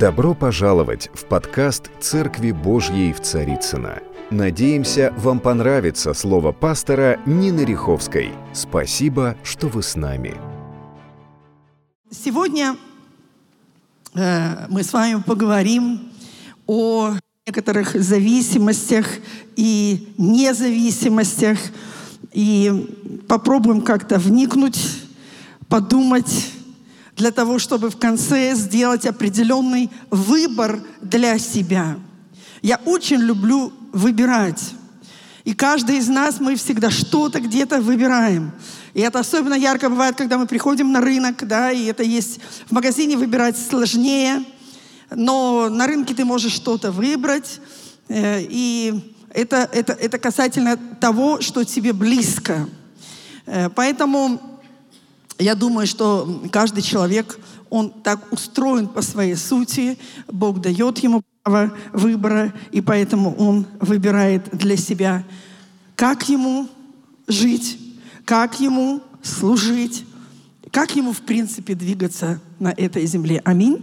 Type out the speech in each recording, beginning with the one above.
Добро пожаловать в подкаст «Церкви Божьей в Царицыно». Надеемся, вам понравится слово пастора Нины Риховской. Спасибо, что вы с нами. Сегодня э, мы с вами поговорим о некоторых зависимостях и независимостях и попробуем как-то вникнуть, подумать для того, чтобы в конце сделать определенный выбор для себя. Я очень люблю выбирать. И каждый из нас, мы всегда что-то где-то выбираем. И это особенно ярко бывает, когда мы приходим на рынок, да, и это есть в магазине выбирать сложнее, но на рынке ты можешь что-то выбрать, э, и это, это, это касательно того, что тебе близко. Э, поэтому я думаю, что каждый человек, он так устроен по своей сути, Бог дает ему право выбора, и поэтому он выбирает для себя, как ему жить, как ему служить, как ему, в принципе, двигаться на этой земле. Аминь.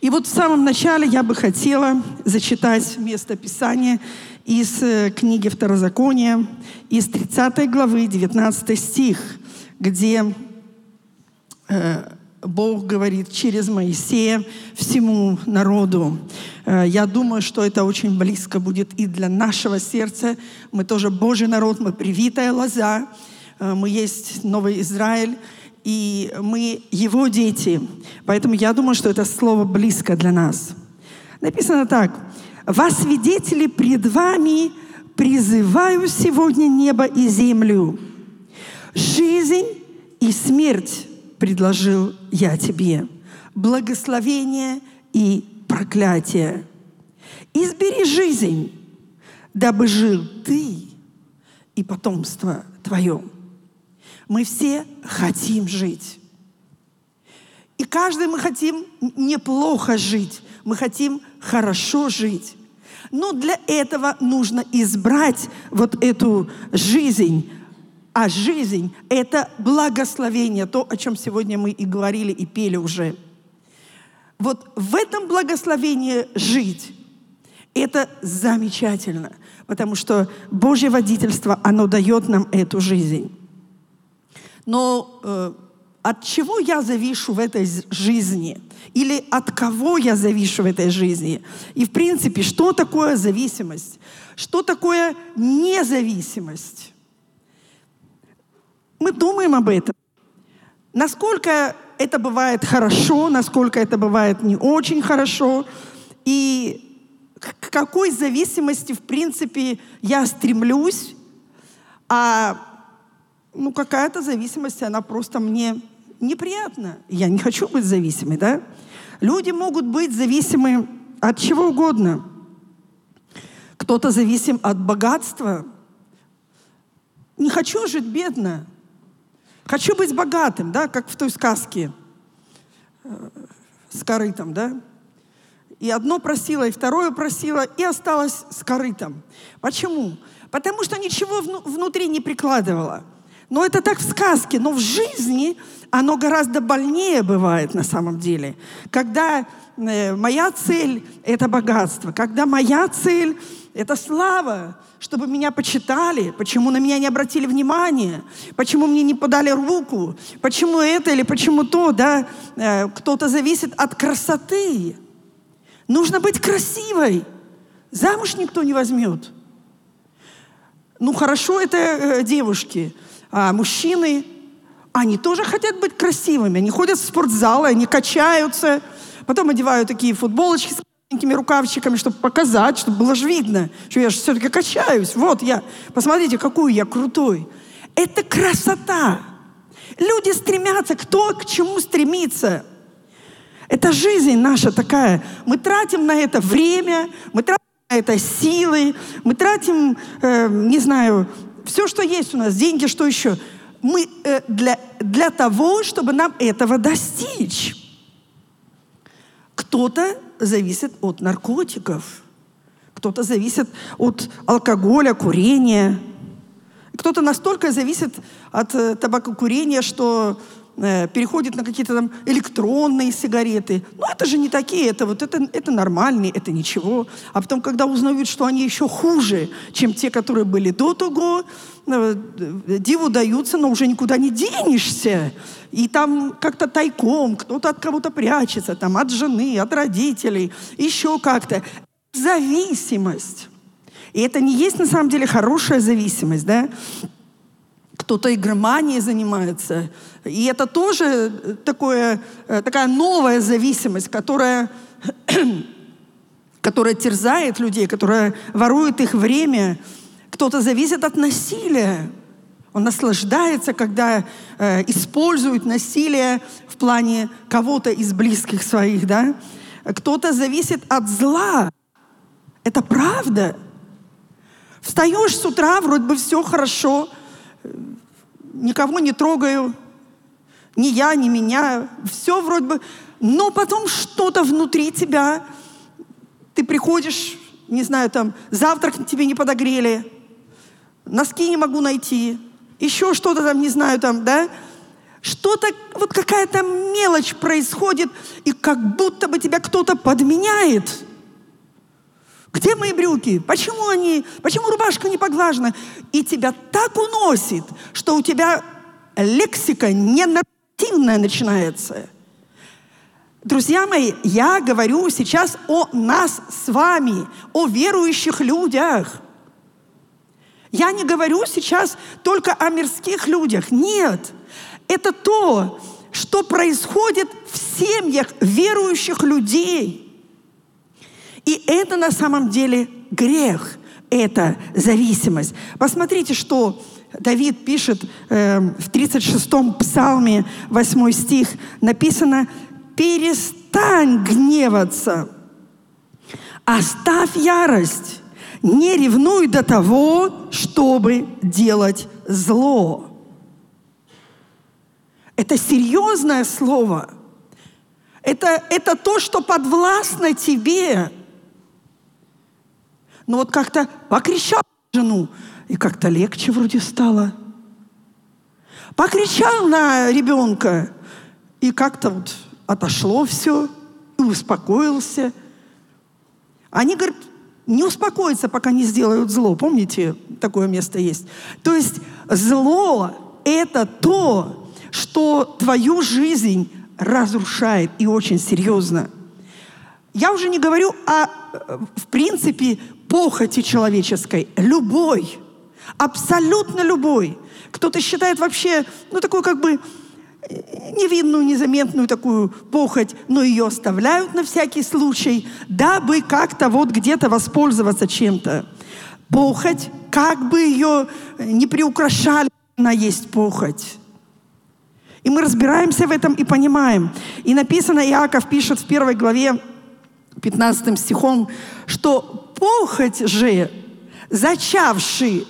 И вот в самом начале я бы хотела зачитать место Писания из э, книги Второзакония, из 30 главы, 19 стих – где э, Бог говорит через Моисея всему народу. Э, я думаю, что это очень близко будет и для нашего сердца. Мы тоже Божий народ, мы привитая лоза, э, мы есть Новый Израиль, и мы Его дети. Поэтому я думаю, что это слово близко для нас. Написано так. «Во свидетели пред вами призываю сегодня небо и землю, Жизнь и смерть предложил я тебе, благословение и проклятие. Избери жизнь, дабы жил ты и потомство твое. Мы все хотим жить. И каждый мы хотим неплохо жить, мы хотим хорошо жить. Но для этого нужно избрать вот эту жизнь, а жизнь — это благословение, то, о чем сегодня мы и говорили, и пели уже. Вот в этом благословении жить — это замечательно, потому что Божье водительство, оно дает нам эту жизнь. Но э, от чего я завишу в этой жизни? Или от кого я завишу в этой жизни? И, в принципе, что такое зависимость? Что такое независимость? Мы думаем об этом. Насколько это бывает хорошо, насколько это бывает не очень хорошо, и к какой зависимости, в принципе, я стремлюсь, а ну, какая-то зависимость, она просто мне неприятна. Я не хочу быть зависимой, да? Люди могут быть зависимы от чего угодно. Кто-то зависим от богатства. Не хочу жить бедно. Хочу быть богатым, да, как в той сказке э, с корытом, да. И одно просила, и второе просила, и осталось с корытом. Почему? Потому что ничего внутри не прикладывала. Но это так в сказке, но в жизни оно гораздо больнее бывает на самом деле. Когда э, моя цель — это богатство, когда моя цель — это слава, чтобы меня почитали, почему на меня не обратили внимания, почему мне не подали руку, почему это или почему то, да, э, кто-то зависит от красоты. Нужно быть красивой. Замуж никто не возьмет. Ну, хорошо это э, девушки, а мужчины, они тоже хотят быть красивыми. Они ходят в спортзалы, они качаются, потом одевают такие футболочки с маленькими рукавчиками, чтобы показать, чтобы было же видно, что я же все-таки качаюсь. Вот я, посмотрите, какой я крутой. Это красота. Люди стремятся, кто к чему стремится. Это жизнь наша такая. Мы тратим на это время, мы тратим на это силы, мы тратим, э, не знаю, все, что есть у нас, деньги, что еще. Мы э, для, для того, чтобы нам этого достичь. Кто-то зависит от наркотиков, кто-то зависит от алкоголя, курения, кто-то настолько зависит от э, табакокурения, что переходит на какие-то там электронные сигареты. Ну, это же не такие, это вот это, это нормальные, это ничего. А потом, когда узнают, что они еще хуже, чем те, которые были до того, э, диву даются, но уже никуда не денешься. И там как-то тайком, кто-то от кого-то прячется, там от жены, от родителей, еще как-то. Зависимость. И это не есть на самом деле хорошая зависимость, да? Кто-то игроманией занимается. И это тоже такое, э, такая новая зависимость, которая, которая терзает людей, которая ворует их время. Кто-то зависит от насилия. Он наслаждается, когда э, использует насилие в плане кого-то из близких своих, да? Кто-то зависит от зла. Это правда. Встаешь с утра, вроде бы все хорошо, никого не трогаю, ни я, ни меня, все вроде бы, но потом что-то внутри тебя, ты приходишь, не знаю, там, завтрак тебе не подогрели, носки не могу найти, еще что-то там, не знаю, там, да, что-то, вот какая-то мелочь происходит, и как будто бы тебя кто-то подменяет – где мои брюки? Почему они, почему рубашка не поглажена? И тебя так уносит, что у тебя лексика ненормативная начинается. Друзья мои, я говорю сейчас о нас с вами, о верующих людях. Я не говорю сейчас только о мирских людях. Нет, это то, что происходит в семьях верующих людей – и это на самом деле грех, это зависимость. Посмотрите, что Давид пишет э, в 36-м псалме, 8 стих, написано «Перестань гневаться, оставь ярость, не ревнуй до того, чтобы делать зло». Это серьезное слово. Это, это то, что подвластно тебе – но вот как-то покричал жену, и как-то легче вроде стало. Покричал на ребенка, и как-то вот отошло все, и успокоился. Они говорят, не успокоятся, пока не сделают зло. Помните, такое место есть? То есть зло – это то, что твою жизнь разрушает и очень серьезно. Я уже не говорю о, в принципе, похоти человеческой, любой, абсолютно любой. Кто-то считает вообще, ну, такую как бы невинную, незаметную такую похоть, но ее оставляют на всякий случай, дабы как-то вот где-то воспользоваться чем-то. Похоть, как бы ее не приукрашали, она есть похоть. И мы разбираемся в этом и понимаем. И написано, Иаков пишет в первой главе 15 стихом, что похоть же, зачавший,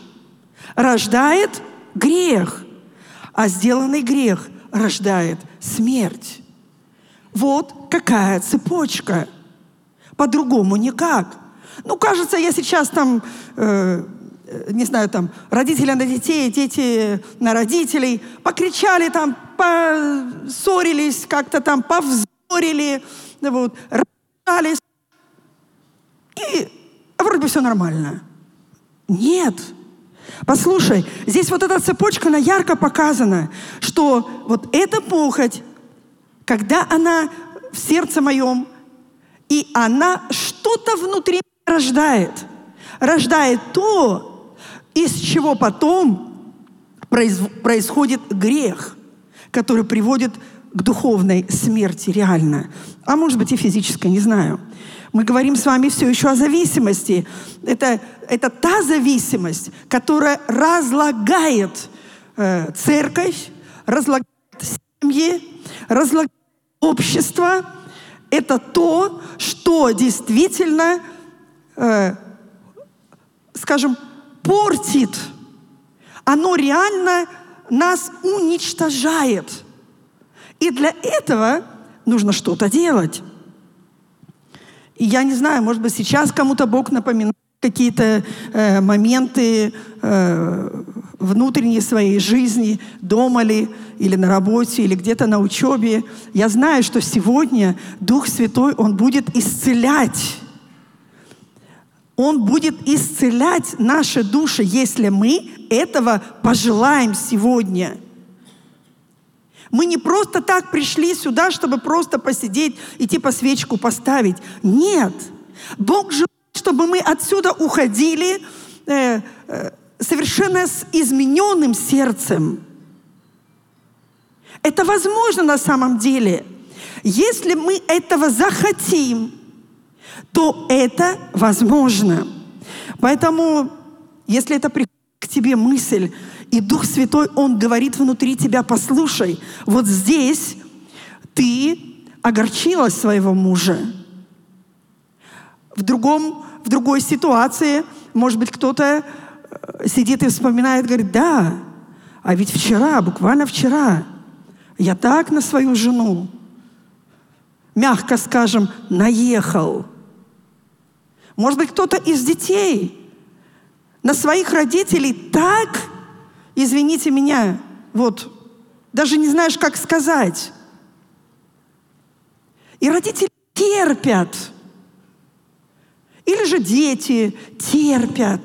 рождает грех, а сделанный грех рождает смерть. Вот какая цепочка. По-другому никак. Ну, кажется, я сейчас там, э, не знаю, там, родители на детей, дети на родителей, покричали там, поссорились, как-то там повзорили, вот, рожались. И вроде бы все нормально. Нет. Послушай, здесь вот эта цепочка, она ярко показана, что вот эта похоть, когда она в сердце моем, и она что-то внутри рождает. Рождает то, из чего потом происходит грех, который приводит к духовной смерти реально. А может быть и физической, не знаю. Мы говорим с вами все еще о зависимости. Это, это та зависимость, которая разлагает э, церковь, разлагает семьи, разлагает общество. Это то, что действительно, э, скажем, портит. Оно реально нас уничтожает. И для этого нужно что-то делать. И я не знаю, может быть, сейчас кому-то Бог напоминает, какие-то э, моменты э, внутренней своей жизни, дома ли, или на работе, или где-то на учебе. Я знаю, что сегодня Дух Святой, Он будет исцелять. Он будет исцелять наши души, если мы этого пожелаем сегодня. Мы не просто так пришли сюда, чтобы просто посидеть и типа свечку поставить. Нет. Бог желает, чтобы мы отсюда уходили э, э, совершенно с измененным сердцем. Это возможно на самом деле. Если мы этого захотим, то это возможно. Поэтому, если это приходит к тебе мысль, и Дух Святой, Он говорит внутри тебя, послушай, вот здесь ты огорчила своего мужа. В, другом, в другой ситуации, может быть, кто-то э, сидит и вспоминает, говорит, да, а ведь вчера, буквально вчера, я так на свою жену, мягко скажем, наехал. Может быть, кто-то из детей на своих родителей так, извините меня, вот, даже не знаешь, как сказать. И родители терпят. Или же дети терпят.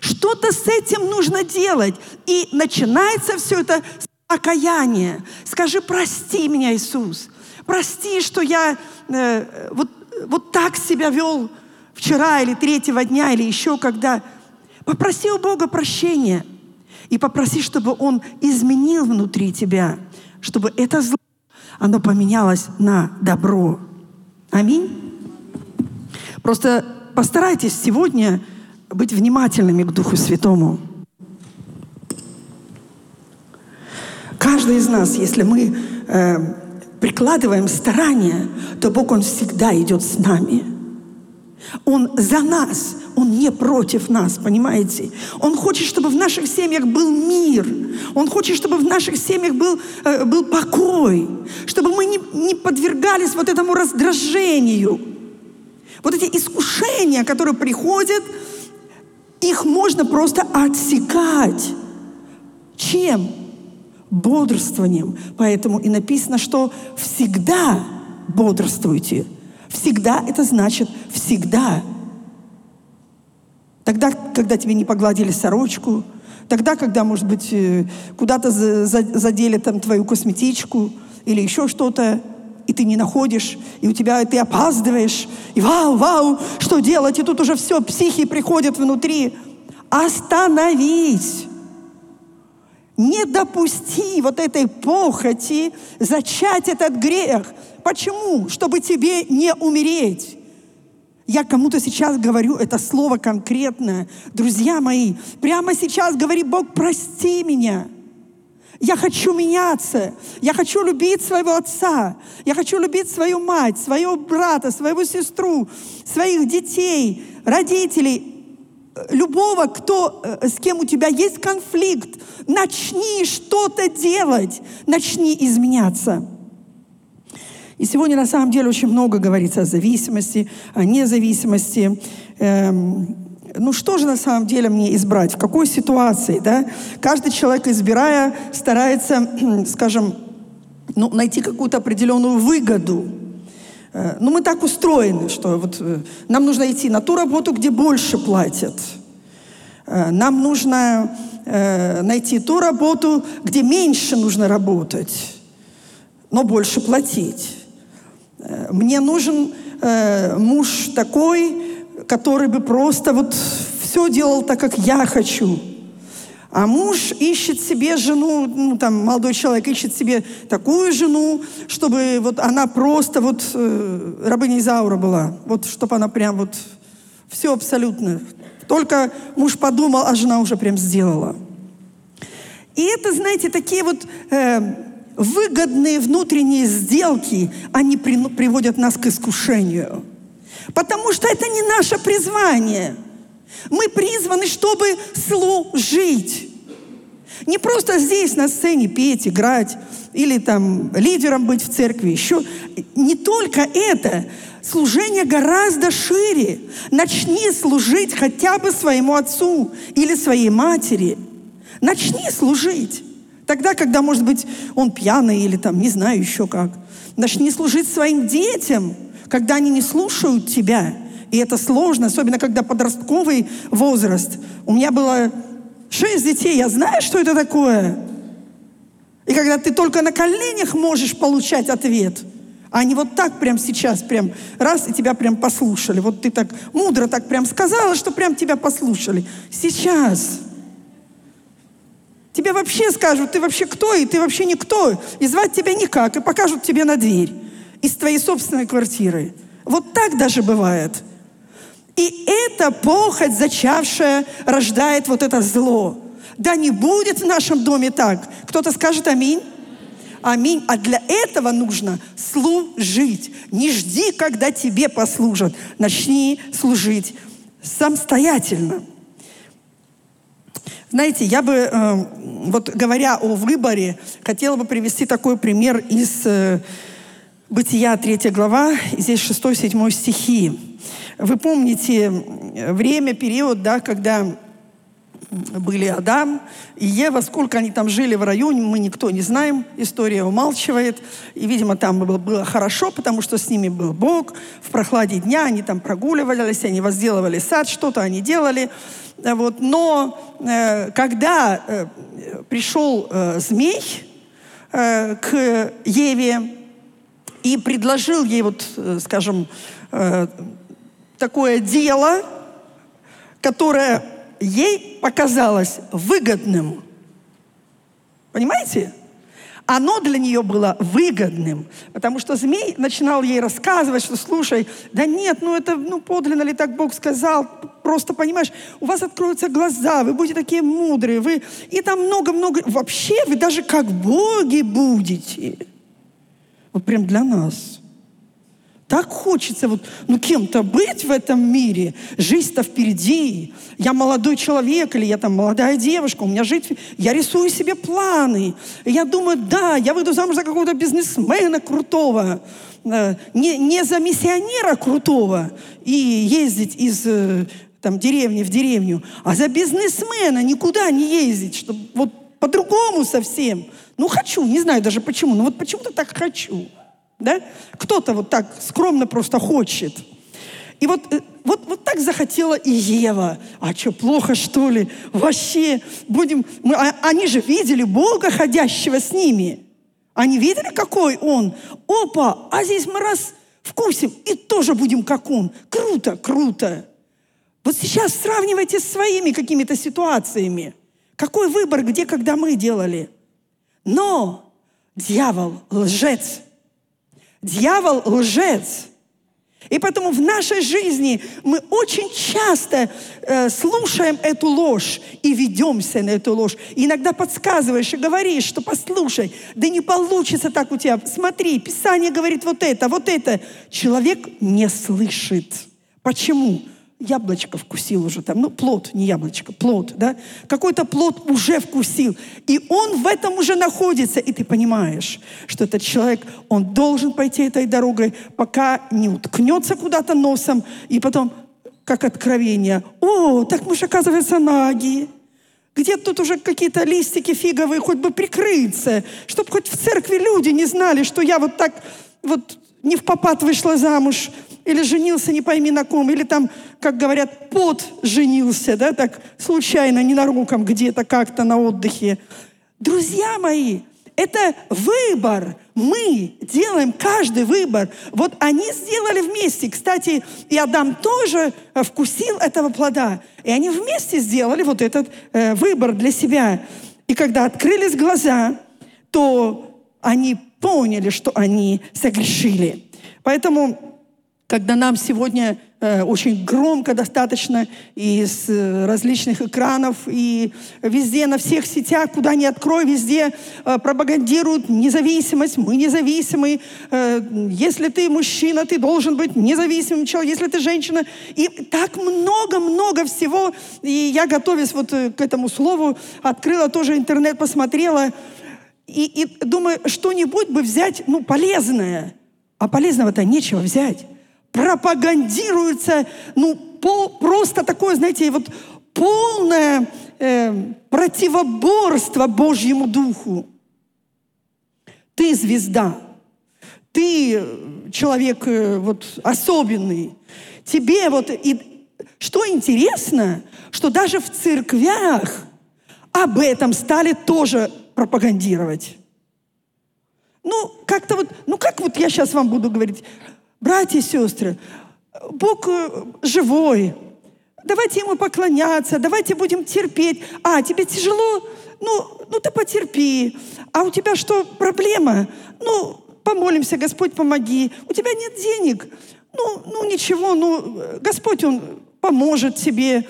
Что-то с этим нужно делать. И начинается все это с покаяния. Скажи, прости меня, Иисус. Прости, что я э, вот, вот так себя вел вчера или третьего дня, или еще когда. Попроси у Бога прощения. И попроси, чтобы Он изменил внутри тебя, чтобы это зло, оно поменялось на добро. Аминь. Просто постарайтесь сегодня быть внимательными к Духу Святому. Каждый из нас, если мы э, прикладываем старания, то Бог, Он всегда идет с нами. Он за нас, Он не против нас, понимаете? Он хочет, чтобы в наших семьях был мир. Он хочет, чтобы в наших семьях был, э, был покой. Чтобы мы не, не подвергались вот этому раздражению. Вот эти искушения, которые приходят, их можно просто отсекать. Чем? Бодрствованием. Поэтому и написано, что всегда бодрствуйте. Всегда это значит всегда. Тогда, когда тебе не погладили сорочку, тогда, когда, может быть, э, куда-то задели там твою косметичку или еще что-то, и ты не находишь, и у тебя ты опаздываешь, и вау, вау, что делать? И тут уже все, психи приходят внутри. Остановись! Не допусти вот этой похоти зачать этот грех. Почему? Чтобы тебе не умереть. Я кому-то сейчас говорю это слово конкретное. Друзья мои, прямо сейчас говори, Бог, прости меня. Я хочу меняться. Я хочу любить своего отца. Я хочу любить свою мать, своего брата, свою сестру, своих детей, родителей, любого, кто, э, с кем у тебя есть конфликт. Начни что-то делать. Начни изменяться. И сегодня на самом деле очень много говорится о зависимости, о независимости. Эм, ну что же на самом деле мне избрать, в какой ситуации, да? Каждый человек, избирая, старается, скажем, ну, найти какую-то определенную выгоду. Э, ну, мы так устроены, что вот э, нам нужно идти на ту работу, где больше платят. Э, нам нужно найти ту работу, где меньше нужно работать, но больше платить. Мне нужен муж такой, который бы просто вот все делал так, как я хочу. А муж ищет себе жену, ну там молодой человек ищет себе такую жену, чтобы вот она просто вот э, рабыня Изаура была, вот чтобы она прям вот все абсолютно. Только муж подумал, а жена уже прям сделала. И это, знаете, такие вот э, выгодные внутренние сделки, они при, приводят нас к искушению. Потому что это не наше призвание. Мы призваны, чтобы служить. Не просто здесь на сцене петь, играть или там лидером быть в церкви. Еще не только это. Служение гораздо шире. Начни служить хотя бы своему отцу или своей матери. Начни служить. Тогда, когда, может быть, он пьяный или там, не знаю еще как. Начни служить своим детям, когда они не слушают тебя. И это сложно, особенно когда подростковый возраст. У меня было шесть детей, я знаю, что это такое. И когда ты только на коленях можешь получать ответ, а они вот так прям сейчас, прям раз, и тебя прям послушали. Вот ты так мудро так прям сказала, что прям тебя послушали. Сейчас. Тебе вообще скажут, ты вообще кто, и ты вообще никто, и звать тебя никак, и покажут тебе на дверь из твоей собственной квартиры. Вот так даже бывает. И эта похоть, зачавшая, рождает вот это зло. Да не будет в нашем доме так. Кто-то скажет аминь. Аминь. А для этого нужно служить. Не жди, когда тебе послужат. Начни служить самостоятельно. Знаете, я бы, э, вот говоря о выборе, хотела бы привести такой пример из э, Бытия 3 глава, здесь 6-7 стихи. Вы помните время, период, да, когда были Адам и Ева. Сколько они там жили в районе, мы никто не знаем. История умалчивает. И, видимо, там было, хорошо, потому что с ними был Бог. В прохладе дня они там прогуливались, они возделывали сад, что-то они делали. Э, вот. Но э, когда э, пришел змей к Еве и предложил ей, вот, скажем, такое дело, которое ей показалось выгодным. Понимаете? Оно для нее было выгодным, потому что змей начинал ей рассказывать, что, слушай, да нет, ну это, ну подлинно ли так Бог сказал, просто, понимаешь, у вас откроются глаза, вы будете такие мудрые, вы, и там много-много, вообще вы даже как боги будете. Вот прям для нас. Так хочется вот, ну, кем-то быть в этом мире. Жизнь-то впереди. Я молодой человек или я там молодая девушка, у меня жить... Я рисую себе планы. я думаю, да, я выйду замуж за какого-то бизнесмена крутого. Э, не, не за миссионера крутого и ездить из э, там, деревни в деревню, а за бизнесмена никуда не ездить, чтобы вот по-другому совсем. Ну, хочу, не знаю даже почему, но вот почему-то так хочу. Да? Кто-то вот так скромно просто хочет. И вот, э, вот, вот так захотела и Ева. А что, плохо, что ли? Вообще, будем... Мы, а, они же видели Бога, ходящего с ними. Они видели, какой Он? Опа, а здесь мы раз вкусим и тоже будем, как Он. Круто, круто. Вот сейчас сравнивайте с своими какими-то ситуациями. Какой выбор, где, когда мы делали. Но дьявол, лжец – Дьявол лжец. И поэтому в нашей жизни мы очень часто э, слушаем эту ложь и ведемся на эту ложь. И иногда подсказываешь и говоришь, что послушай, да не получится так у тебя. Смотри, Писание говорит вот это, вот это. Человек не слышит. Почему? Яблочко вкусил уже там, ну, плод, не яблочко, плод, да, какой-то плод уже вкусил, и он в этом уже находится, и ты понимаешь, что этот человек, он должен пойти этой дорогой, пока не уткнется куда-то носом, и потом, как откровение, о, так мы же, оказывается, наги, где тут уже какие-то листики фиговые, хоть бы прикрыться, чтобы хоть в церкви люди не знали, что я вот так вот не в попад вышла замуж, или женился не пойми на ком, или там, как говорят, пот женился, да, так случайно, ненароком где-то как-то на отдыхе. Друзья мои, это выбор. Мы делаем каждый выбор. Вот они сделали вместе. Кстати, и Адам тоже вкусил этого плода. И они вместе сделали вот этот э, выбор для себя. И когда открылись глаза, то они поняли, что они согрешили. Поэтому когда нам сегодня э, очень громко достаточно из э, различных экранов и везде, на всех сетях, куда ни открой, везде э, пропагандируют независимость, мы независимы. Э, если ты мужчина, ты должен быть независимым человеком, если ты женщина. И так много-много всего. И я, готовясь вот э, к этому слову, открыла тоже интернет, посмотрела. И, и думаю, что-нибудь бы взять, ну, полезное. А полезного-то нечего взять. пропагандируется, ну, по, просто такое, знаете, вот полное э, противоборство Божьему Духу. Ты звезда, ты человек э, вот особенный. Тебе вот и что интересно, что даже в церквях об этом стали тоже пропагандировать. Ну, как-то вот, ну как вот я сейчас вам буду говорить, братья и сестры, Бог э, живой, давайте Ему поклоняться, давайте будем терпеть. А, тебе тяжело? Ну, ну ты потерпи. А у тебя что, проблема? Ну, помолимся, Господь, помоги. У тебя нет денег? Ну, ну ничего, ну, Господь, Он поможет тебе.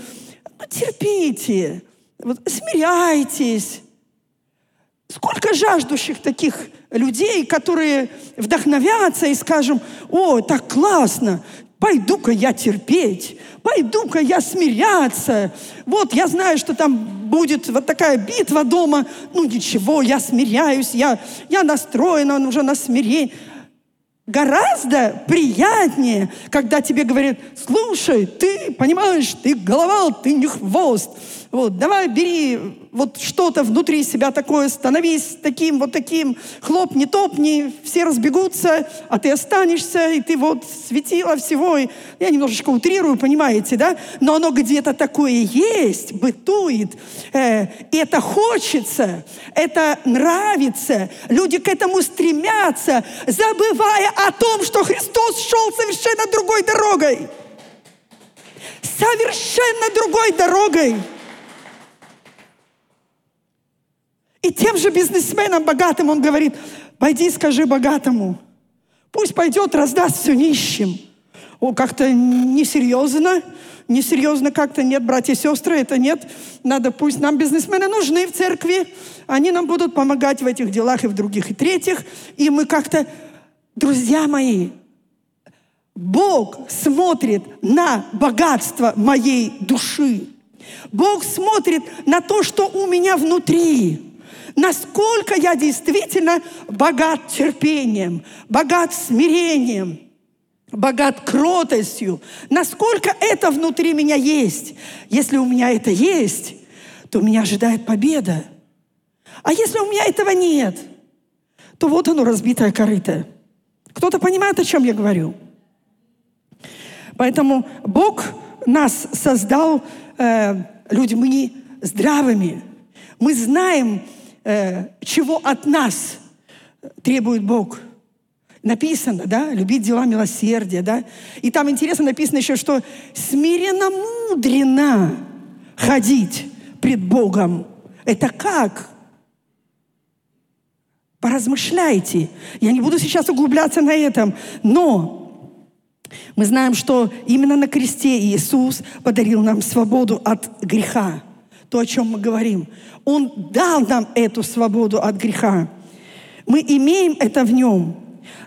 Ну, терпите, вот, смиряйтесь. Сколько жаждущих таких людей, которые вдохновятся и скажем, о, так классно, пойду-ка я терпеть, пойду-ка я смиряться. Вот я знаю, что там будет вот такая битва дома. Ну ничего, я смиряюсь, я, я настроена уже на смирение. Гораздо приятнее, когда тебе говорят, слушай, ты понимаешь, ты голова, ты не хвост. Вот, давай бери вот что-то внутри себя такое, становись таким, вот таким, хлопни, топни, все разбегутся, а ты останешься, и ты вот светила всего. И я немножечко утрирую, понимаете, да? Но оно где-то такое есть, бытует. Э, это хочется, это нравится. Люди к этому стремятся, забывая о том, что Христос шел совершенно другой дорогой. Совершенно другой дорогой. И тем же бизнесменам богатым он говорит, пойди скажи богатому, пусть пойдет, раздаст все нищим. О, как-то несерьезно, несерьезно как-то нет, братья и сестры, это нет. Надо, пусть нам бизнесмены нужны в церкви, они нам будут помогать в этих делах и в других, и третьих. И мы как-то, друзья мои, Бог смотрит на богатство моей души. Бог смотрит на то, что у меня внутри насколько я действительно богат терпением, богат смирением, богат кротостью, насколько это внутри меня есть. Если у меня это есть, то меня ожидает победа. А если у меня этого нет, то вот оно, разбитое корыто. Кто-то понимает, о чем я говорю? Поэтому Бог нас создал э, людьми здравыми. Мы знаем, э, чего от нас требует Бог. Написано, да, любить дела милосердия, да. И там интересно написано еще, что смиренно мудрено ходить пред Богом. Это как? Поразмышляйте. Я не буду сейчас углубляться на этом, но мы знаем, что именно на кресте Иисус подарил нам свободу от греха то, о чем мы говорим. Он дал нам эту свободу от греха. Мы имеем это в нем.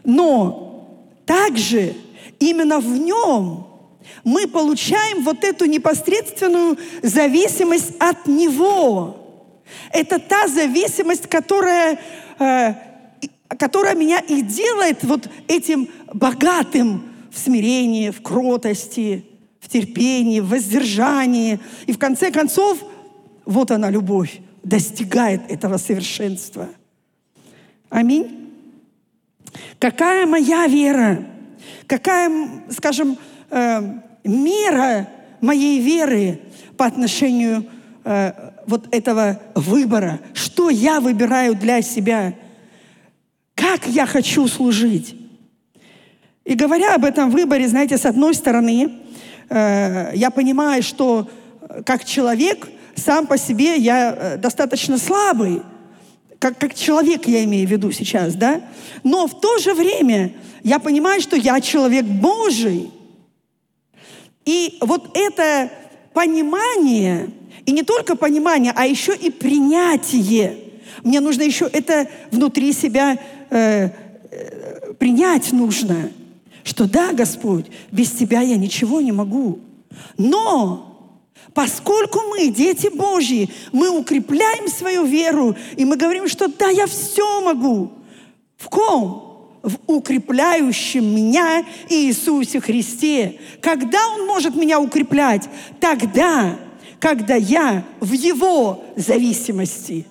Но также именно в нем мы получаем вот эту непосредственную зависимость от Него. Это та зависимость, которая, э, которая меня и делает вот этим богатым в смирении, в кротости, в терпении, в воздержании. И в конце концов – вот она, любовь, достигает этого совершенства. Аминь. Какая моя вера? Какая, скажем, э, мера моей веры по отношению э, вот этого выбора? Что я выбираю для себя? Как я хочу служить? И говоря об этом выборе, знаете, с одной стороны, э, я понимаю, что как человек – сам по себе я э, достаточно слабый, как, как человек я имею в виду сейчас, да? Но в то же время я понимаю, что я человек Божий. И вот это понимание, и не только понимание, а еще и принятие. Мне нужно еще это внутри себя э, э, принять нужно, что да, Господь, без Тебя я ничего не могу. Но Поскольку мы, дети Божьи, мы укрепляем свою веру, и мы говорим, что да, я все могу. В ком? в укрепляющем меня Иисусе Христе. Когда Он может меня укреплять? Тогда, когда я в Его зависимости.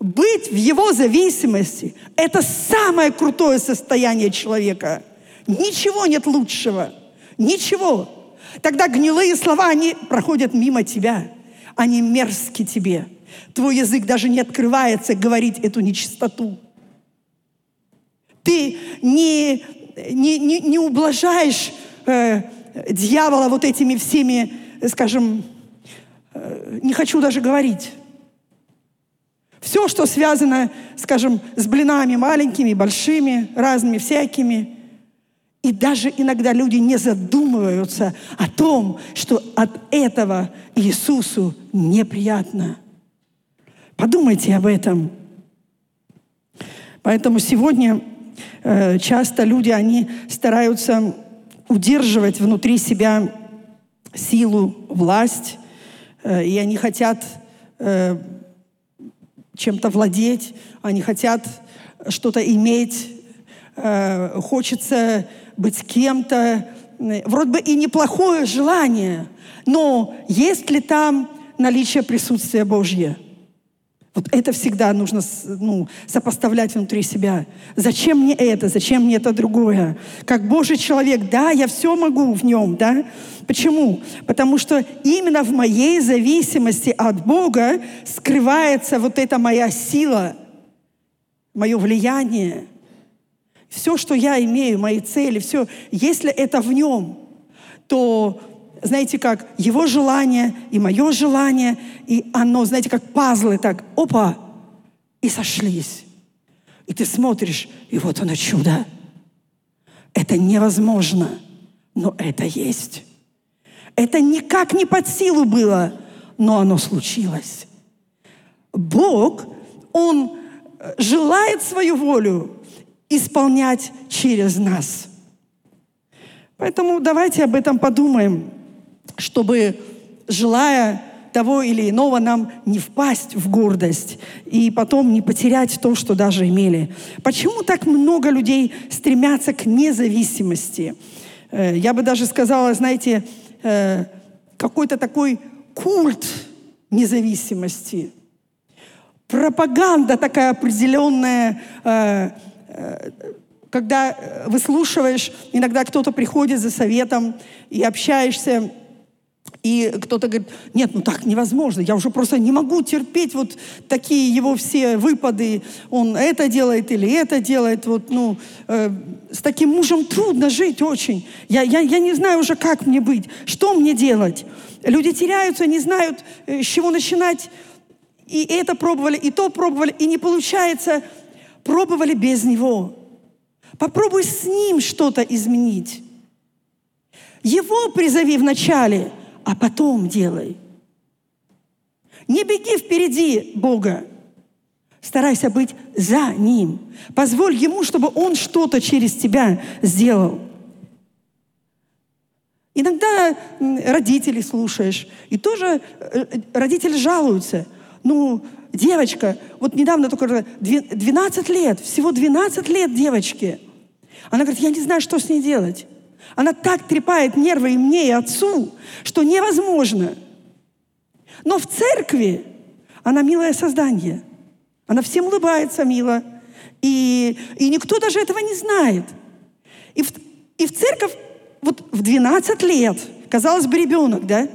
Быть в Его зависимости – это самое крутое состояние человека. Ничего нет лучшего. Ничего. Тогда гнилые слова, они проходят мимо тебя. Они мерзки тебе. Твой язык даже не открывается говорить эту нечистоту. Ты не, не, не, не ублажаешь э, дьявола вот этими всеми, скажем, э, не хочу даже говорить. Все, что связано, скажем, с блинами маленькими, большими, разными, всякими. И даже иногда люди не задумываются о том, что от этого Иисусу неприятно. Подумайте об этом. Поэтому сегодня Э, часто люди, они стараются удерживать внутри себя силу, власть, э, и они хотят э, чем-то владеть, они хотят что-то иметь, хочется быть кем-то. Вроде бы и неплохое желание, но есть ли там наличие присутствия Божьего? Вот это всегда нужно ну, сопоставлять внутри себя. Зачем мне это? Зачем мне это другое? Как Божий человек, да, я все могу в нем, да? Почему? Потому что именно в моей зависимости от Бога скрывается вот эта моя сила, мое влияние. Все, что я имею, мои цели, все, если это в нем, то знаете, как его желание и мое желание, и оно, знаете, как пазлы так, опа, и сошлись. И ты смотришь, и вот оно чудо. Это невозможно, но это есть. Это никак не под силу было, но оно случилось. Бог, Он э, желает свою волю исполнять через нас. Поэтому давайте об этом подумаем чтобы, желая того или иного, нам не впасть в гордость и потом не потерять то, что даже имели. Почему так много людей стремятся к независимости? Э, я бы даже сказала, знаете, э, какой-то такой культ независимости. Пропаганда такая определенная, э, когда выслушиваешь, иногда кто-то приходит за советом и общаешься, и кто-то говорит, нет, ну так невозможно, я уже просто не могу терпеть вот такие его все выпады, он это делает или это делает, вот, ну, э, с таким мужем трудно жить очень. Я, я, я не знаю уже, как мне быть, что мне делать. Люди теряются, не знают, э, с чего начинать. И это пробовали, и то пробовали, и не получается. Пробовали без него. Попробуй с ним что-то изменить. Его призови вначале – а потом делай. Не беги впереди Бога. Старайся быть за Ним. Позволь Ему, чтобы Он что-то через тебя сделал. Иногда родителей слушаешь, и тоже э, родители жалуются. Ну, девочка, вот недавно только 12 лет, всего 12 лет девочке. Она говорит, я не знаю, что с ней делать. Она так трепает нервы и мне, и отцу, что невозможно. Но в церкви она милое создание. Она всем улыбается мило. И, и никто даже этого не знает. И в, и в церковь вот в 12 лет, казалось бы, ребенок, да?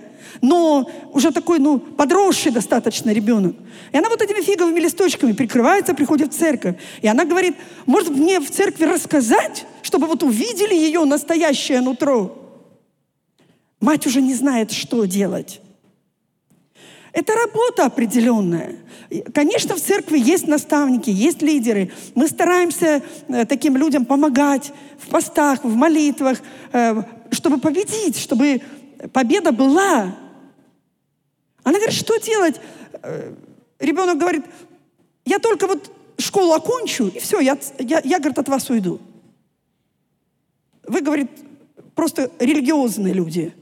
Но уже такой, ну, подросший достаточно ребенок. И она вот этими фиговыми листочками прикрывается, приходит в церковь. И она говорит, может мне в церкви рассказать, чтобы вот увидели ее настоящее нутро? Мать уже не знает, что делать. Это работа определенная. Конечно, в церкви есть наставники, есть лидеры. Мы стараемся э, таким людям помогать в постах, в молитвах, э, чтобы победить, чтобы победа была. Она говорит, что делать? Э, ребенок говорит, я только вот школу окончу, и все, я, я, я говорит, от вас уйду. Вы, говорит, просто религиозные люди.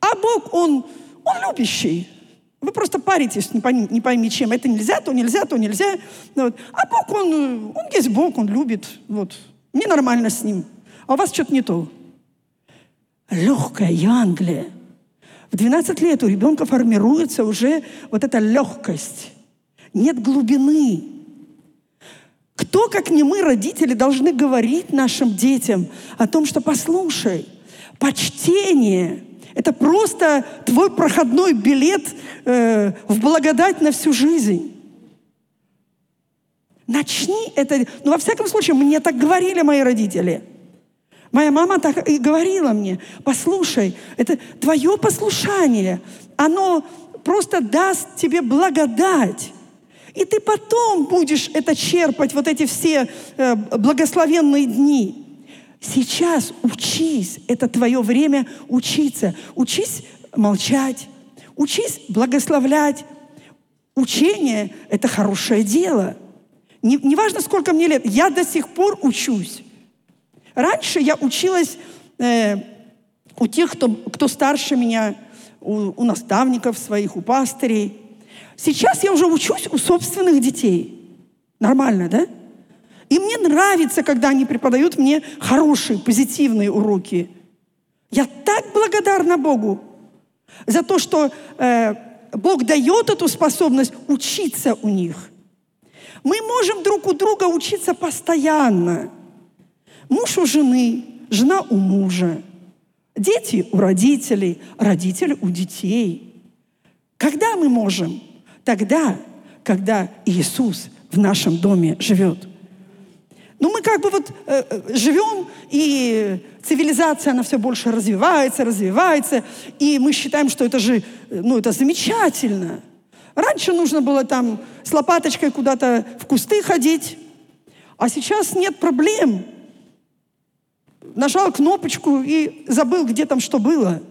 А Бог, Он, Он любящий. Вы просто паритесь, не пойми, не пойми чем. Это нельзя, то нельзя, то нельзя. Вот. А Бог, он, он есть Бог, он любит. Вот. Мне нормально с ним. А у вас что-то не то. Легкая Евангелие. В 12 лет у ребенка формируется уже вот эта легкость. Нет глубины. Кто, как не мы, родители, должны говорить нашим детям о том, что послушай, почтение – это просто твой проходной билет э, в благодать на всю жизнь. Начни это. Ну, во всяком случае, мне так говорили мои родители. Моя мама так и говорила мне, послушай, это твое послушание, оно просто даст тебе благодать. И ты потом будешь это черпать, вот эти все э, благословенные дни. Сейчас учись, это твое время учиться. Учись молчать, учись благословлять. Учение – это хорошее дело. Не, не сколько мне лет, я до сих пор учусь. Раньше я училась э, у тех, кто, кто старше меня, у, у наставников своих, у пастырей. Сейчас я уже учусь у собственных детей. Нормально, да? И мне нравится, когда они преподают мне хорошие, позитивные уроки. Я так благодарна Богу за то, что э, Бог дает эту способность учиться у них. Мы можем друг у друга учиться постоянно. Муж у жены, жена у мужа, дети у родителей, родители у детей. Когда мы можем? Тогда, когда Иисус в нашем доме живет. Ну, мы как бы вот э, э, живем, и цивилизация, она все больше развивается, развивается, и мы считаем, что это же, ну, это замечательно. Раньше нужно было там с лопаточкой куда-то в кусты ходить, а сейчас нет проблем. Нажал кнопочку и забыл, где там что было.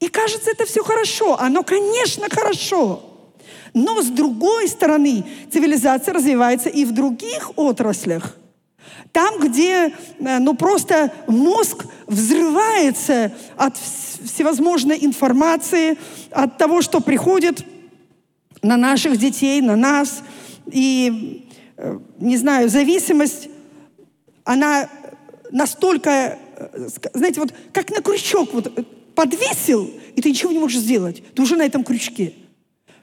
И кажется, это все хорошо. Оно, конечно, хорошо. Но с другой стороны, цивилизация развивается и в других отраслях. Там, где э, ну, просто мозг взрывается от всевозможной информации, от того, что приходит на наших детей, на нас. И, э, не знаю, зависимость, она настолько, э, знаете, вот как на крючок вот подвесил, и ты ничего не можешь сделать. Ты уже на этом крючке.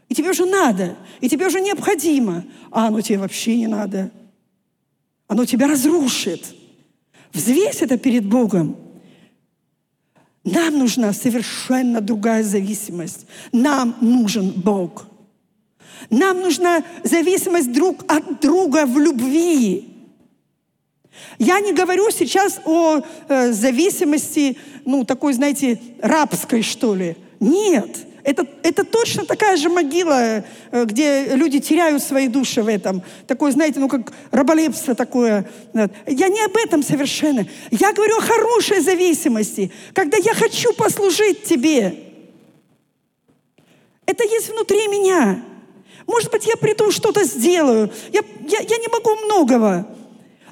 И тебе уже надо, и тебе уже необходимо. А оно тебе вообще не надо. Оно тебя разрушит. Взвесь это перед Богом. Нам нужна совершенно другая зависимость. Нам нужен Бог. Нам нужна зависимость друг от друга в любви. Я не говорю сейчас о э, зависимости, ну, такой, знаете, рабской, что ли. Нет. Это, это точно такая же могила, э, где люди теряют свои души в этом. Такое, знаете, ну как раболепство такое. Я не об этом совершенно. Я говорю о хорошей зависимости, когда я хочу послужить тебе. Это есть внутри меня. Может быть, я приду, что-то сделаю. Я, я, я не могу многого.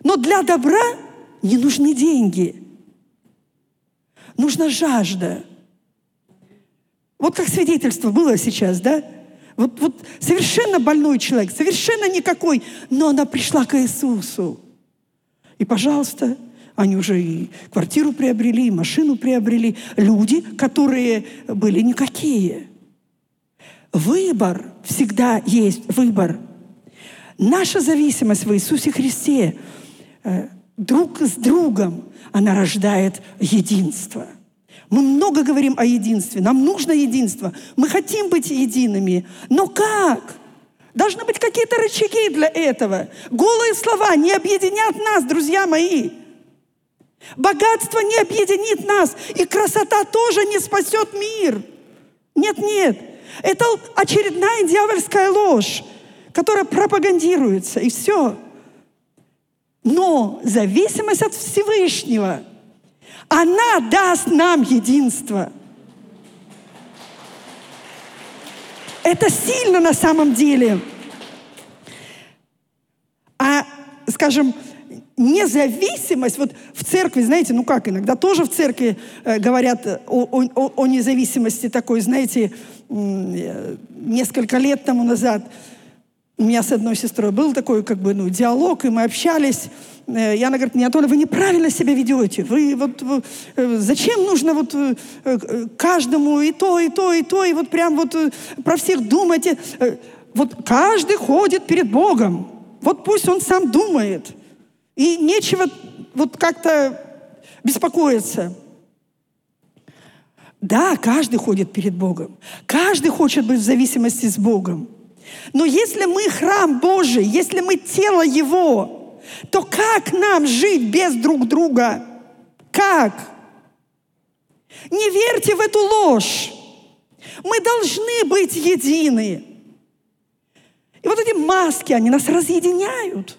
Но для добра не нужны деньги. Нужна жажда. Вот как свидетельство было сейчас, да? Вот, вот совершенно больной человек, совершенно никакой, но она пришла к Иисусу. И, пожалуйста, они уже и квартиру приобрели, и машину приобрели. Люди, которые были никакие. Выбор, всегда есть выбор. Наша зависимость в Иисусе Христе друг с другом, она рождает единство – мы много говорим о единстве. Нам нужно единство. Мы хотим быть едиными. Но как? Должны быть какие-то рычаги для этого. Голые слова не объединят нас, друзья мои. Богатство не объединит нас. И красота тоже не спасет мир. Нет, нет. Это очередная дьявольская ложь, которая пропагандируется. И все. Но зависимость от Всевышнего – она даст нам единство. Это сильно на самом деле. А, скажем, независимость, вот в церкви, знаете, ну как иногда тоже в церкви э, говорят о, о, о независимости такой, знаете, э, несколько лет тому назад у меня с одной сестрой был такой как бы ну, диалог, и мы общались. Э, и она говорит, мне, Анатолий, вы неправильно себя ведете. Вы вот вы, э, зачем нужно вот каждому и то, и то, и то, и вот прям вот про всех думать. Вот каждый ходит перед Богом. Вот пусть он сам думает. И нечего вот как-то беспокоиться. Да, каждый ходит перед Богом. Каждый хочет быть в зависимости с Богом. Но если мы храм Божий, если мы тело Его, то как нам жить без друг друга? Как? Не верьте в эту ложь. Мы должны быть едины. И вот эти маски, они нас разъединяют.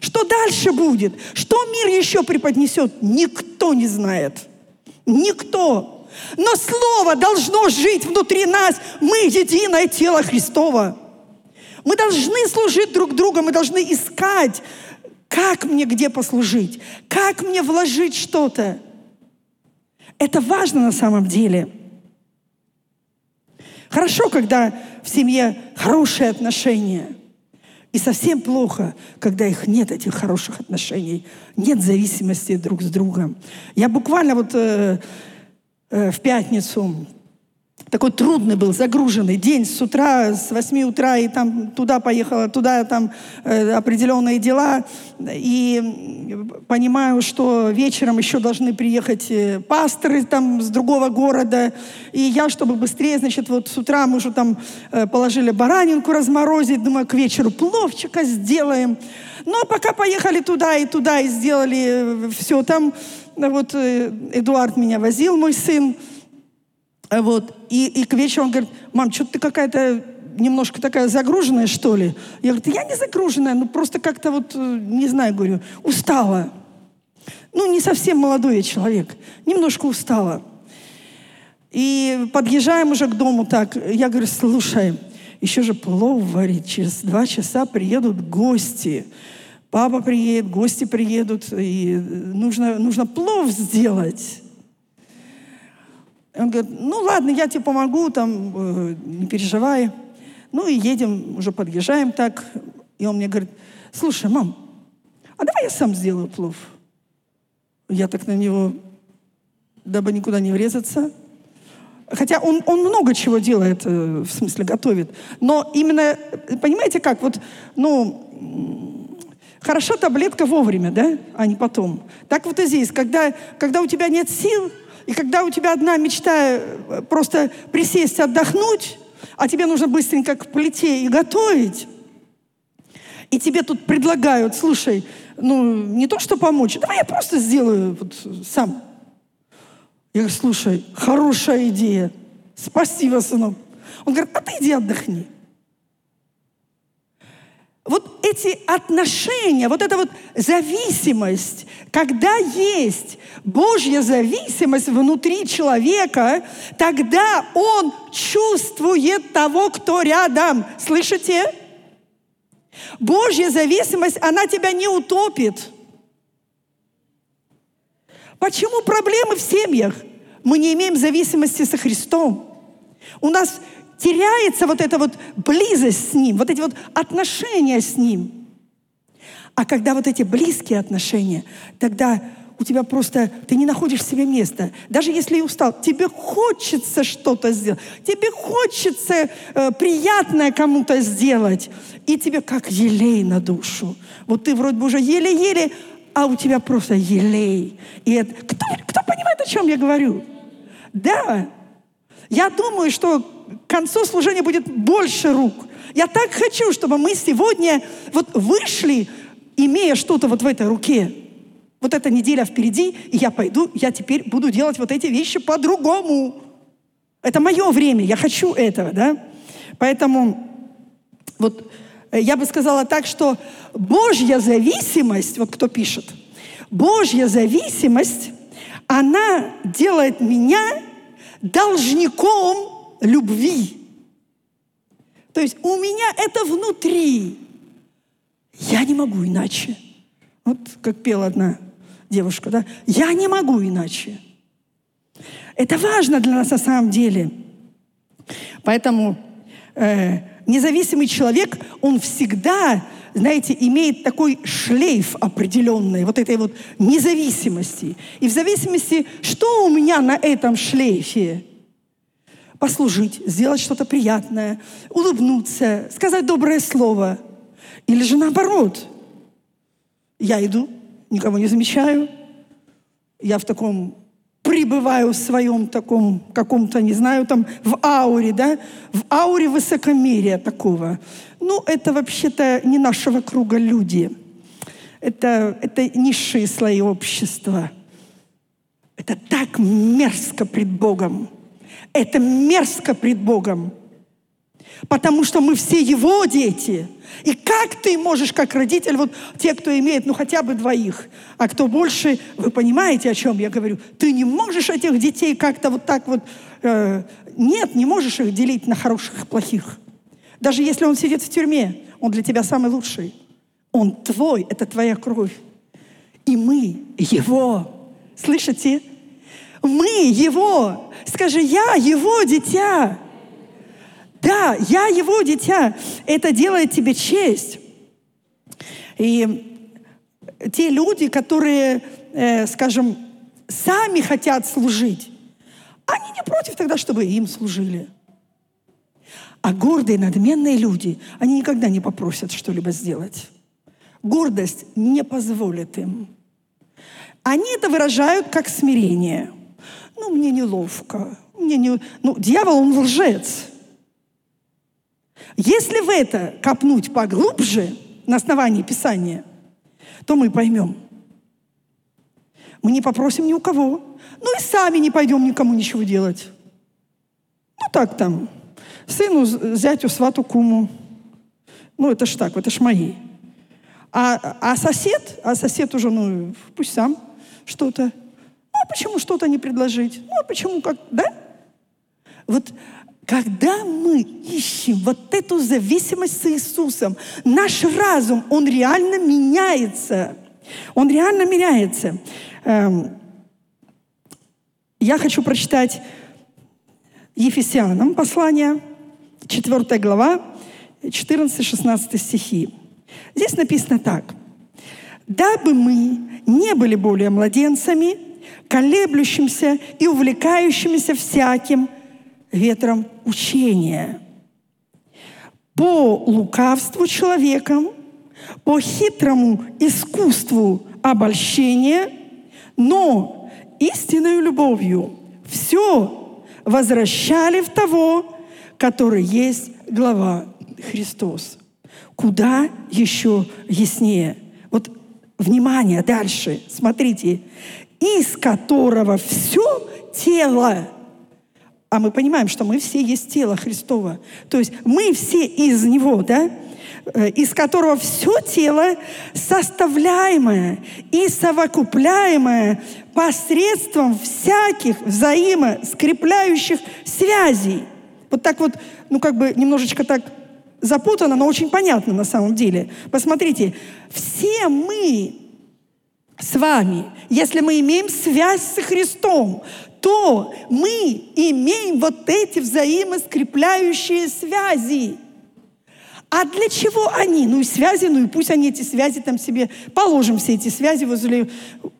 Что дальше будет? Что мир еще преподнесет? Никто не знает. Никто. Но Слово должно жить внутри нас. Мы единое тело Христова. Мы должны служить друг другу, мы должны искать, как мне где послужить, как мне вложить что-то. Это важно на самом деле. Хорошо, когда в семье хорошие отношения – и совсем плохо, когда их нет, этих хороших отношений, нет зависимости друг с другом. Я буквально вот э, э, в пятницу такой трудный был, загруженный день с утра, с 8 утра, и там туда поехала, туда там э, определенные дела. И понимаю, что вечером еще должны приехать э, пасторы там с другого города. И я, чтобы быстрее, значит, вот с утра мы уже там э, положили баранинку разморозить, думаю, к вечеру пловчика сделаем. Но пока поехали туда и туда и сделали э, все там, вот э, Эдуард меня возил, мой сын, вот. И, и к вечеру он говорит, мам, что ты какая-то немножко такая загруженная, что ли? Я говорю, я не загруженная, ну просто как-то вот, э, не знаю, говорю, устала. Ну, не совсем молодой я человек, немножко устала. И подъезжаем уже к дому так. Я говорю, слушай, еще же плов варить, через два часа приедут гости. Папа приедет, гости приедут, и нужно, нужно плов сделать. Он говорит, ну ладно, я тебе помогу, там, э, не переживай. Ну и едем, уже подъезжаем так. И он мне говорит, слушай, мам, а давай я сам сделаю плов. Я так на него, дабы никуда не врезаться. Хотя он, он много чего делает, э, в смысле готовит. Но именно, понимаете как, вот, ну, хороша таблетка вовремя, да, а не потом. Так вот и здесь, когда, когда у тебя нет сил, и когда у тебя одна мечта э, просто присесть, отдохнуть, а тебе нужно быстренько к плите и готовить, и тебе тут предлагают, слушай, ну, не то, что помочь, давай я просто сделаю вот сам. Я говорю, слушай, хорошая идея. Спасибо, сынок. Он говорит, а ты иди отдохни вот эти отношения, вот эта вот зависимость, когда есть Божья зависимость внутри человека, тогда он чувствует того, кто рядом. Слышите? Божья зависимость, она тебя не утопит. Почему проблемы в семьях? Мы не имеем зависимости со Христом. У нас теряется вот эта вот близость с Ним, вот эти вот отношения с Ним. А когда вот эти близкие отношения, тогда у тебя просто, ты не находишь себе места. Даже если и устал, тебе хочется что-то сделать, тебе хочется э, приятное кому-то сделать, и тебе как елей на душу. Вот ты вроде бы уже еле-еле, а у тебя просто елей. И это, кто, кто понимает, о чем я говорю? Да. Я думаю, что к концу служения будет больше рук. Я так хочу, чтобы мы сегодня вот вышли, имея что-то вот в этой руке. Вот эта неделя впереди, и я пойду, я теперь буду делать вот эти вещи по-другому. Это мое время, я хочу этого, да? Поэтому вот э, я бы сказала так, что Божья зависимость, вот кто пишет, Божья зависимость, она делает меня должником любви. То есть у меня это внутри. Я не могу иначе. Вот как пела одна девушка, да? Я не могу иначе. Это важно для нас на самом деле. Поэтому э, независимый человек, он всегда, знаете, имеет такой шлейф определенный, вот этой вот независимости. И в зависимости, что у меня на этом шлейфе, послужить, сделать что-то приятное, улыбнуться, сказать доброе слово. Или же наоборот. Я иду, никого не замечаю. Я в таком пребываю в своем таком каком-то, не знаю, там в ауре, да, в ауре высокомерия такого. Ну, это вообще-то не нашего круга люди. Это, это низшие слои общества. Это так мерзко пред Богом. Это мерзко пред Богом. Потому что мы все Его дети. И как ты можешь, как родитель, вот те, кто имеет, ну, хотя бы двоих, а кто больше, вы понимаете, о чем я говорю? Ты не можешь этих детей как-то вот так вот... Э, нет, не можешь их делить на хороших и плохих. Даже если он сидит в тюрьме, он для тебя самый лучший. Он твой, это твоя кровь. И мы его. Слышите? Мы его. Скажи, я его дитя. Да, я его дитя. Это делает тебе честь. И те люди, которые, э, скажем, сами хотят служить, они не против тогда, чтобы им служили. А гордые, надменные люди, они никогда не попросят что-либо сделать. Гордость не позволит им. Они это выражают как смирение. Ну, мне неловко. Мне не... Ну, дьявол, он лжец. Если в это копнуть поглубже, на основании Писания, то мы поймем. Мы не попросим ни у кого. Ну и сами не пойдем никому ничего делать. Ну так там, сыну, зятю, свату, куму. Ну это ж так, это ж мои. А, а сосед, а сосед уже, ну пусть сам что-то. Почему что-то не предложить? Ну а почему как, да? Вот когда мы ищем вот эту зависимость с Иисусом, наш разум, он реально меняется. Он реально меняется. Эм, я хочу прочитать Ефесянам послание, 4 глава, 14-16 стихи. Здесь написано так. «Дабы мы не были более младенцами, колеблющимся и увлекающимися всяким, ветром учения, по лукавству человеком, по хитрому искусству обольщения, но истинной любовью все возвращали в того, который есть глава Христос. Куда еще яснее? Вот внимание, дальше, смотрите. Из которого все тело а мы понимаем, что мы все есть тело Христова. То есть мы все из Него, да? Э, из которого все тело составляемое и совокупляемое посредством всяких взаимоскрепляющих связей. Вот так вот, ну как бы немножечко так запутано, но очень понятно на самом деле. Посмотрите, все мы с вами, если мы имеем связь с Христом, то мы имеем вот эти взаимоскрепляющие связи. А для чего они? Ну и связи, ну и пусть они эти связи там себе положим все эти связи возле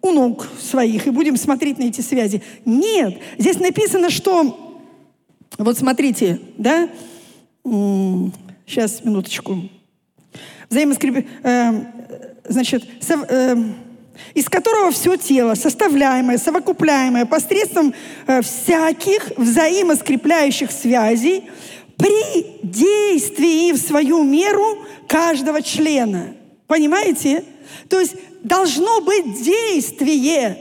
у ног своих и будем смотреть на эти связи. Нет, здесь написано, что вот смотрите, да, сейчас минуточку, взаимоскреп, э, значит, э, из которого все тело, составляемое, совокупляемое посредством э, всяких взаимоскрепляющих связей, при действии в свою меру каждого члена. Понимаете? То есть должно быть действие.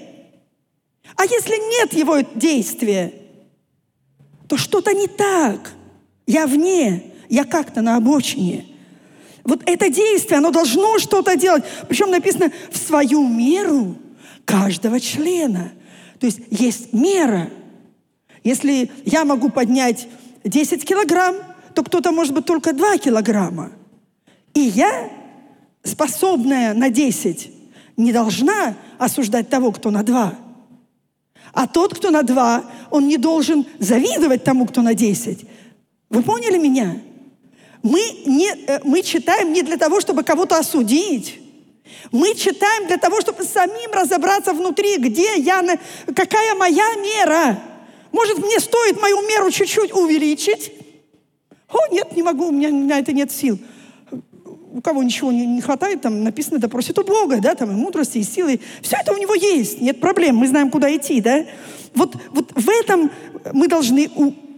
А если нет его действия, то что-то не так. Я вне, я как-то на обочине – вот это действие, оно должно что-то делать. Причем написано в свою меру каждого члена. То есть есть мера. Если я могу поднять 10 килограмм, то кто-то может быть только 2 килограмма. И я, способная на 10, не должна осуждать того, кто на 2. А тот, кто на 2, он не должен завидовать тому, кто на 10. Вы поняли меня? Мы, не, э, мы читаем не для того, чтобы кого-то осудить. Мы читаем для того, чтобы самим разобраться внутри, где я, какая моя мера. Может, мне стоит мою меру чуть-чуть увеличить? О, нет, не могу, у меня на это нет сил. У кого ничего не, не хватает, там написано, да просит у Бога, да, там и мудрости, и силы. Все это у него есть, нет проблем, мы знаем, куда идти, да. Вот, вот в этом мы должны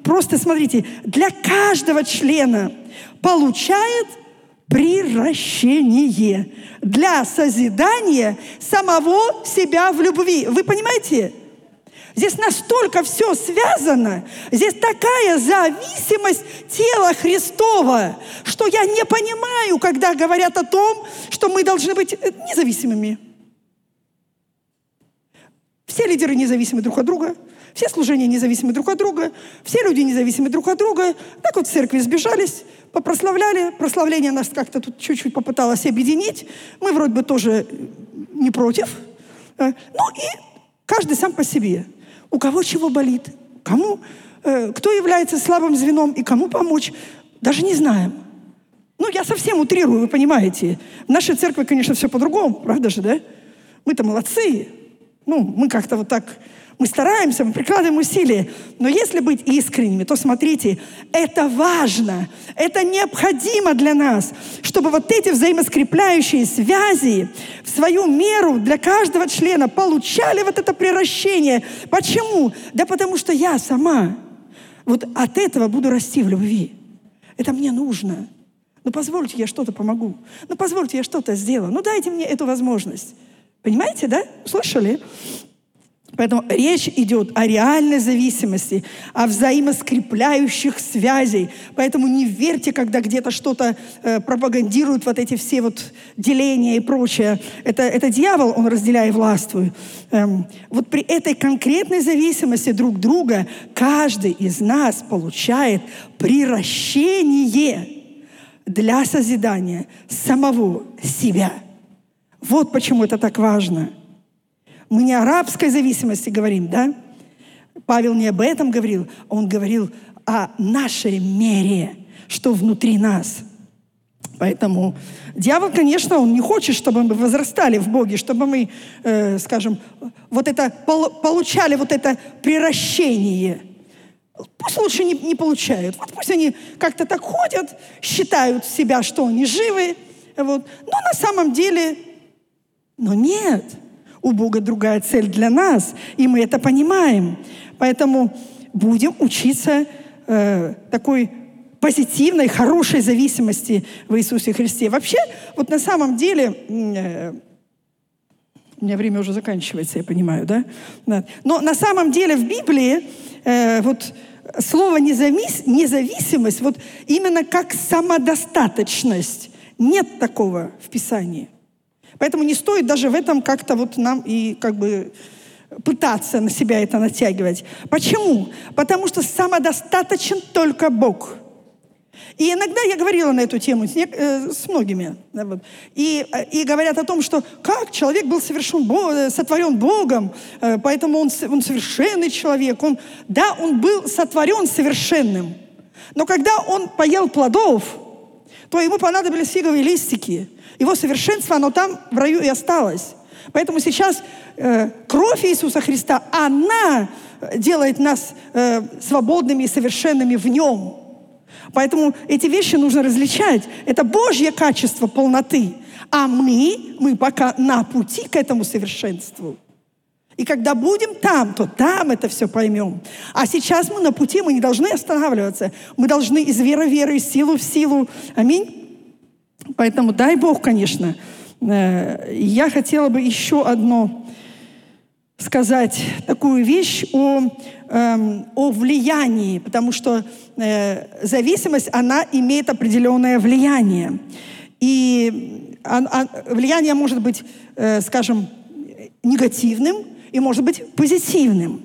просто, смотрите, для каждого члена получает приращение для созидания самого себя в любви. Вы понимаете? Здесь настолько все связано, здесь такая зависимость тела Христова, что я не понимаю, когда говорят о том, что мы должны быть э, независимыми. Все лидеры независимы друг от друга, все служения независимы друг от друга, все люди независимы друг от друга. Так вот в церкви сбежались, попрославляли. Прославление нас как-то тут чуть-чуть попыталось объединить. Мы вроде бы тоже не против. Э, ну и каждый сам по себе. У кого чего болит, кому, э, кто является слабым звеном и кому помочь, даже не знаем. Ну, я совсем утрирую, вы понимаете. В нашей церкви, конечно, все по-другому, правда же, да? Мы-то молодцы. Ну, мы как-то вот так мы стараемся, мы прикладываем усилия. Но если быть искренними, то смотрите, это важно, это необходимо для нас, чтобы вот эти взаимоскрепляющие связи в свою меру для каждого члена получали вот это превращение. Почему? Да потому что я сама вот от этого буду расти в любви. Это мне нужно. Ну, позвольте, я что-то помогу. Ну, позвольте, я что-то сделаю. Ну, дайте мне эту возможность. Понимаете, да? Слышали? Поэтому речь идет о реальной зависимости, о взаимоскрепляющих связей. Поэтому не верьте, когда где-то что-то э, пропагандируют, вот эти все вот деления и прочее. Это, это дьявол, он разделяет властвует. Эм, вот при этой конкретной зависимости друг друга каждый из нас получает приращение для созидания самого себя. Вот почему это так важно – мы не о арабской зависимости говорим, да? Павел не об этом говорил, он говорил о нашей мере, что внутри нас. Поэтому дьявол, конечно, он не хочет, чтобы мы возрастали в Боге, чтобы мы, э, скажем, вот это получали вот это приращение. Пусть лучше не, не получают. Вот пусть они как-то так ходят, считают себя, что они живы. Вот. Но на самом деле, но нет – у Бога другая цель для нас, и мы это понимаем. Поэтому будем учиться э, такой позитивной, хорошей зависимости в Иисусе Христе. Вообще, вот на самом деле, э, у меня время уже заканчивается, я понимаю, да? Но на самом деле в Библии э, вот слово независ, независимость, вот именно как самодостаточность, нет такого в Писании. Поэтому не стоит даже в этом как-то вот нам и как бы пытаться на себя это натягивать. Почему? Потому что самодостаточен только Бог. И иногда я говорила на эту тему с, не, э, с многими. Вот, и, э, и говорят о том, что как человек был совершен, Бог, э, сотворен Богом, э, поэтому он, он совершенный человек. Он, да, он был сотворен совершенным. Но когда он поел плодов, то ему понадобились фиговые листики. Его совершенство, оно там в раю и осталось. Поэтому сейчас э, кровь Иисуса Христа, она делает нас э, свободными и совершенными в Нем. Поэтому эти вещи нужно различать. Это Божье качество полноты. А мы, мы пока на пути к этому совершенству. И когда будем там, то там это все поймем. А сейчас мы на пути, мы не должны останавливаться. Мы должны из веры в веру, из силу в силу. Аминь. Поэтому дай Бог, конечно. Э, я хотела бы еще одно сказать такую вещь о, э, о влиянии, потому что э, зависимость, она имеет определенное влияние. И влияние может быть, э, скажем, негативным и может быть позитивным.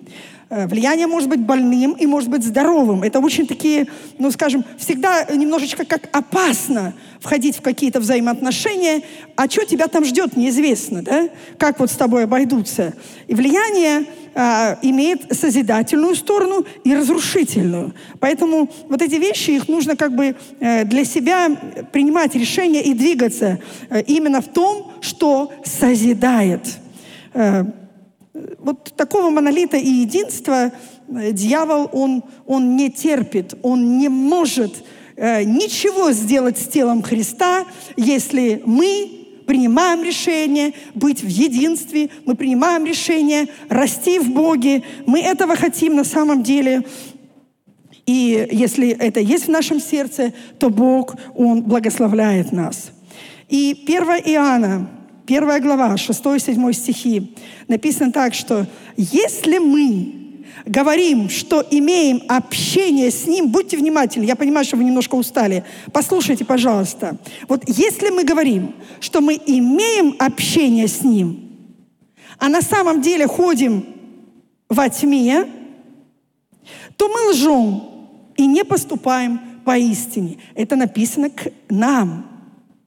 Э, влияние может быть больным и может быть здоровым. Это очень такие, ну, скажем, всегда немножечко как опасно входить в какие-то взаимоотношения, а что тебя там ждет, неизвестно, да? Как вот с тобой обойдутся. И влияние а, имеет созидательную сторону и разрушительную. Поэтому вот эти вещи, их нужно как бы э, для себя принимать решения и двигаться э, именно в том, что созидает. Вот такого монолита и единства э, дьявол, он, он не терпит, он не может э, ничего сделать с телом Христа, если мы принимаем решение быть в единстве, мы принимаем решение расти в Боге, мы этого хотим на самом деле. И если это есть в нашем сердце, то Бог, Он благословляет нас. И 1 Иоанна, Первая глава, 6-7 стихи, написано так, что «Если мы говорим, что имеем общение с Ним, будьте внимательны, я понимаю, что вы немножко устали, послушайте, пожалуйста. Вот если мы говорим, что мы имеем общение с Ним, а на самом деле ходим во тьме, то мы лжем и не поступаем поистине. Это написано к нам.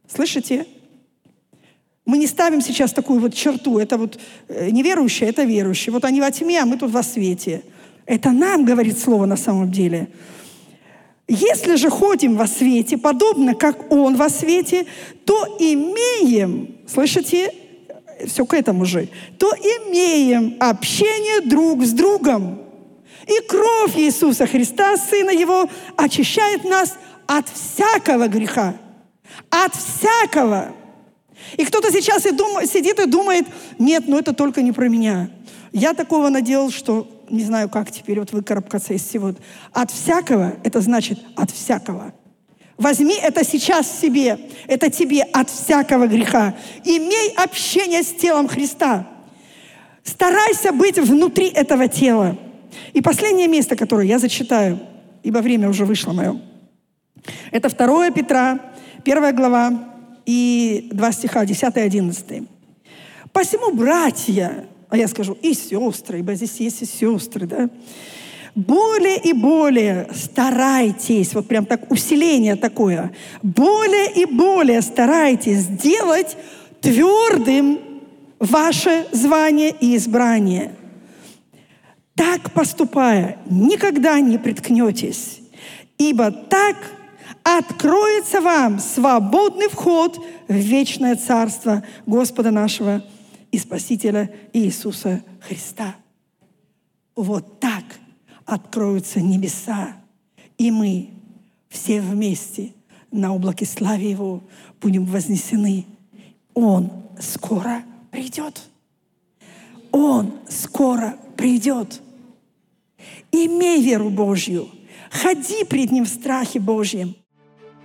Слышите? Мы не ставим сейчас такую вот черту. Это вот э, неверующие, это верующие. Вот они во тьме, а мы тут во свете. Это нам говорит Слово на самом деле. Если же ходим во свете, подобно как Он во свете, то имеем, слышите, все к этому же, то имеем общение друг с другом. И кровь Иисуса Христа, Сына Его, очищает нас от всякого греха. От всякого. И кто-то сейчас и дум, сидит и думает, нет, ну это только не про меня. Я такого наделал, что не знаю, как теперь вот выкарабкаться из всего. От всякого, это значит от всякого. Возьми это сейчас себе, это тебе от всякого греха. Имей общение с телом Христа. Старайся быть внутри этого тела. И последнее место, которое я зачитаю, ибо время уже вышло мое. Это 2 Петра, 1 глава, и два стиха, 10 и 11. «Посему, братья, а я скажу, и сестры, ибо здесь есть и сестры, да, более и более старайтесь, вот прям так усиление такое, более и более старайтесь сделать твердым ваше звание и избрание. Так поступая, никогда не приткнетесь, ибо так откроется вам свободный вход в вечное царство Господа нашего и Спасителя Иисуса Христа. Вот так откроются небеса, и мы все вместе на облаке славы Его будем вознесены. Он скоро придет. Он скоро придет. Имей веру Божью. Ходи пред Ним в страхе Божьем.